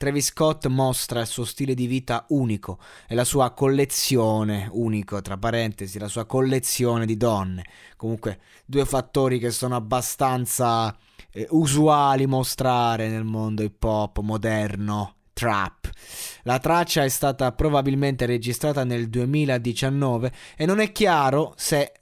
Travis Scott mostra il suo stile di vita unico e la sua collezione, unico tra parentesi, la sua collezione di donne. Comunque due fattori che sono abbastanza eh, usuali mostrare nel mondo hip hop moderno, trap. La traccia è stata probabilmente registrata nel 2019 e non è chiaro se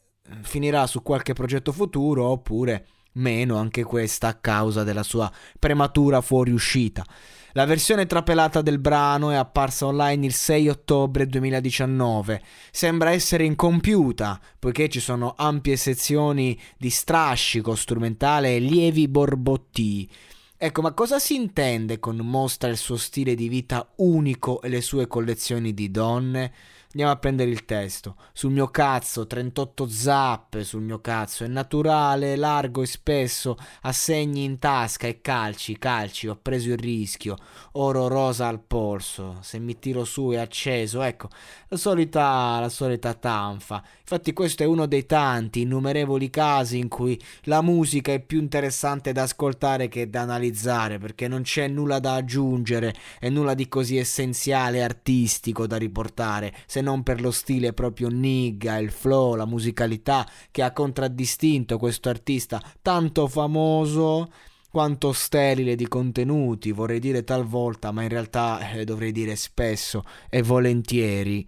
finirà su qualche progetto futuro oppure meno anche questa a causa della sua prematura fuoriuscita. La versione trapelata del brano è apparsa online il 6 ottobre 2019. Sembra essere incompiuta, poiché ci sono ampie sezioni di strascico strumentale e lievi borbottii. Ecco, ma cosa si intende con mostra il suo stile di vita unico e le sue collezioni di donne? Andiamo a prendere il testo. Sul mio cazzo, 38 zappe sul mio cazzo. È naturale, largo e spesso. Assegni in tasca e calci, calci. Ho preso il rischio. Oro rosa al polso. Se mi tiro su è acceso. Ecco, la solita, la solita tanfa. Infatti questo è uno dei tanti, innumerevoli casi in cui la musica è più interessante da ascoltare che da analizzare, perché non c'è nulla da aggiungere e nulla di così essenziale artistico da riportare. Se se non per lo stile proprio nigga, il flow, la musicalità che ha contraddistinto questo artista tanto famoso quanto sterile di contenuti, vorrei dire talvolta, ma in realtà eh, dovrei dire spesso e volentieri